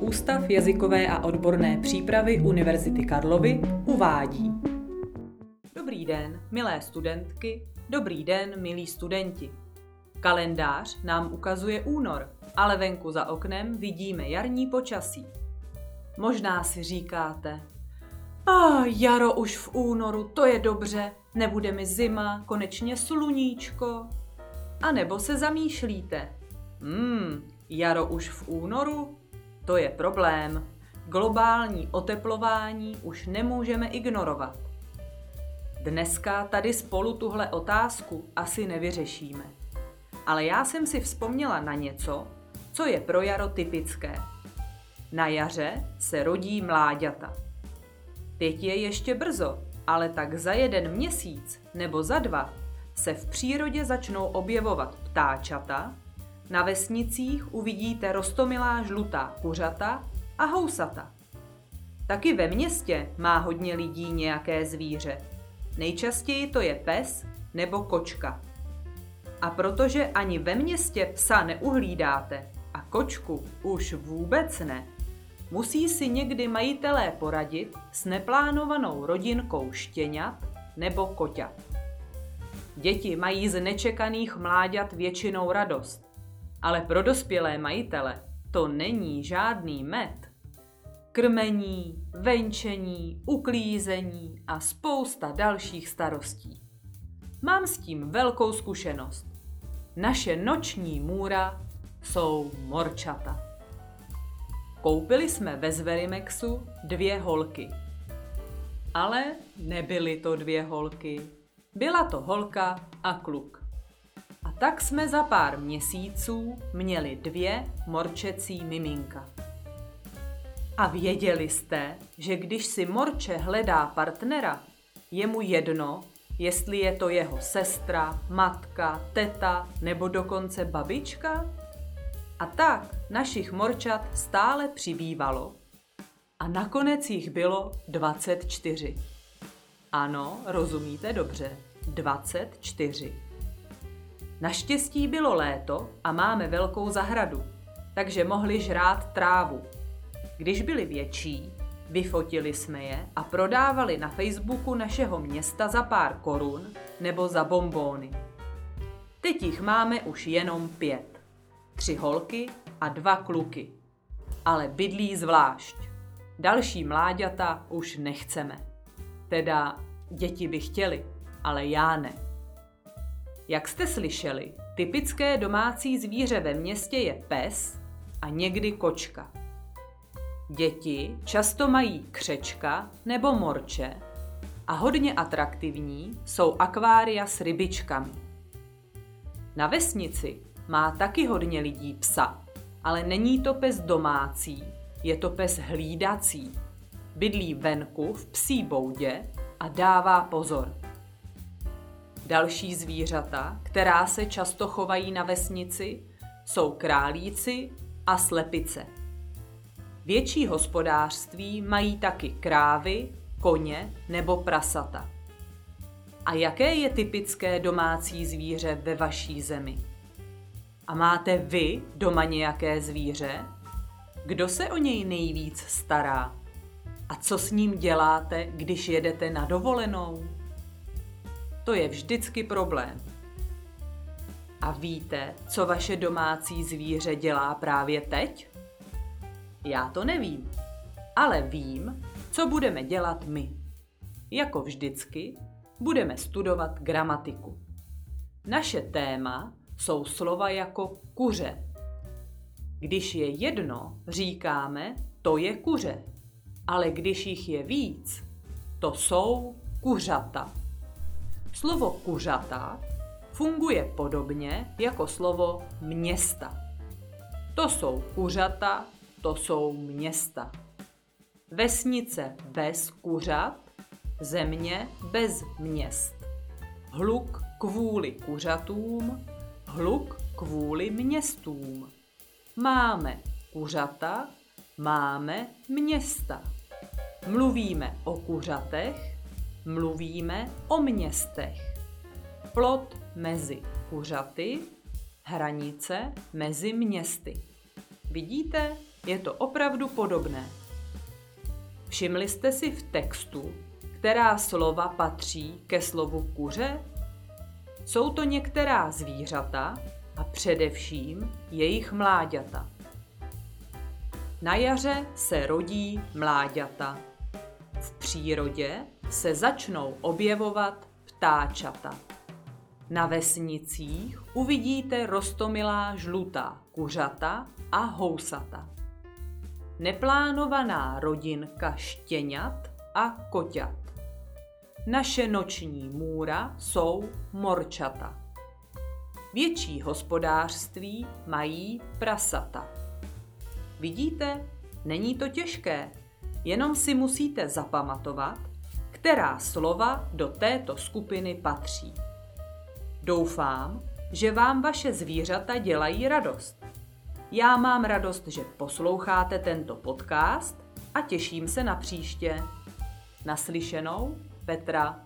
Ústav jazykové a odborné přípravy Univerzity Karlovy uvádí. Dobrý den, milé studentky, dobrý den, milí studenti. Kalendář nám ukazuje únor, ale venku za oknem vidíme jarní počasí. Možná si říkáte, a jaro už v únoru, to je dobře, nebude mi zima, konečně sluníčko. A nebo se zamýšlíte, hmm, jaro už v únoru? To je problém. Globální oteplování už nemůžeme ignorovat. Dneska tady spolu tuhle otázku asi nevyřešíme. Ale já jsem si vzpomněla na něco, co je pro jaro typické. Na jaře se rodí mláďata. Teď je ještě brzo, ale tak za jeden měsíc nebo za dva se v přírodě začnou objevovat ptáčata, na vesnicích uvidíte rostomilá žlutá kuřata a housata. Taky ve městě má hodně lidí nějaké zvíře. Nejčastěji to je pes nebo kočka. A protože ani ve městě psa neuhlídáte a kočku už vůbec ne, musí si někdy majitelé poradit s neplánovanou rodinkou štěňat nebo koťat. Děti mají z nečekaných mláďat většinou radost, ale pro dospělé majitele to není žádný med. Krmení, venčení, uklízení a spousta dalších starostí. Mám s tím velkou zkušenost. Naše noční můra jsou morčata. Koupili jsme ve Zverimexu dvě holky. Ale nebyly to dvě holky. Byla to holka a kluk. A tak jsme za pár měsíců měli dvě morčecí miminka. A věděli jste, že když si morče hledá partnera, je mu jedno, jestli je to jeho sestra, matka, teta nebo dokonce babička? A tak našich morčat stále přibývalo a nakonec jich bylo 24. Ano, rozumíte dobře, 24. Naštěstí bylo léto a máme velkou zahradu, takže mohli žrát trávu. Když byli větší, vyfotili jsme je a prodávali na Facebooku našeho města za pár korun nebo za bombóny. Teď jich máme už jenom pět tři holky a dva kluky. Ale bydlí zvlášť. Další mláďata už nechceme. Teda děti by chtěli, ale já ne. Jak jste slyšeli, typické domácí zvíře ve městě je pes a někdy kočka. Děti často mají křečka nebo morče a hodně atraktivní jsou akvária s rybičkami. Na vesnici má taky hodně lidí psa, ale není to pes domácí, je to pes hlídací. Bydlí venku v psí boudě a dává pozor. Další zvířata, která se často chovají na vesnici, jsou králíci a slepice. Větší hospodářství mají taky krávy, koně nebo prasata. A jaké je typické domácí zvíře ve vaší zemi? A máte vy doma nějaké zvíře? Kdo se o něj nejvíc stará? A co s ním děláte, když jedete na dovolenou? To je vždycky problém. A víte, co vaše domácí zvíře dělá právě teď? Já to nevím, ale vím, co budeme dělat my. Jako vždycky budeme studovat gramatiku. Naše téma jsou slova jako kuře. Když je jedno, říkáme, to je kuře. Ale když jich je víc, to jsou kuřata. Slovo kuřata funguje podobně jako slovo města. To jsou kuřata, to jsou města. Vesnice bez kuřat, země bez měst. Hluk kvůli kuřatům, hluk kvůli městům. Máme kuřata, máme města. Mluvíme o kuřatech, mluvíme o městech. Plot mezi kuřaty, hranice mezi městy. Vidíte, je to opravdu podobné. Všimli jste si v textu, která slova patří ke slovu kuře? Jsou to některá zvířata a především jejich mláďata. Na jaře se rodí mláďata. V přírodě se začnou objevovat ptáčata. Na vesnicích uvidíte rostomilá žlutá kuřata a housata. Neplánovaná rodinka štěňat a koťat. Naše noční můra jsou morčata. Větší hospodářství mají prasata. Vidíte, není to těžké, jenom si musíte zapamatovat, která slova do této skupiny patří. Doufám, že vám vaše zvířata dělají radost. Já mám radost, že posloucháte tento podcast a těším se na příště. Naslyšenou Petra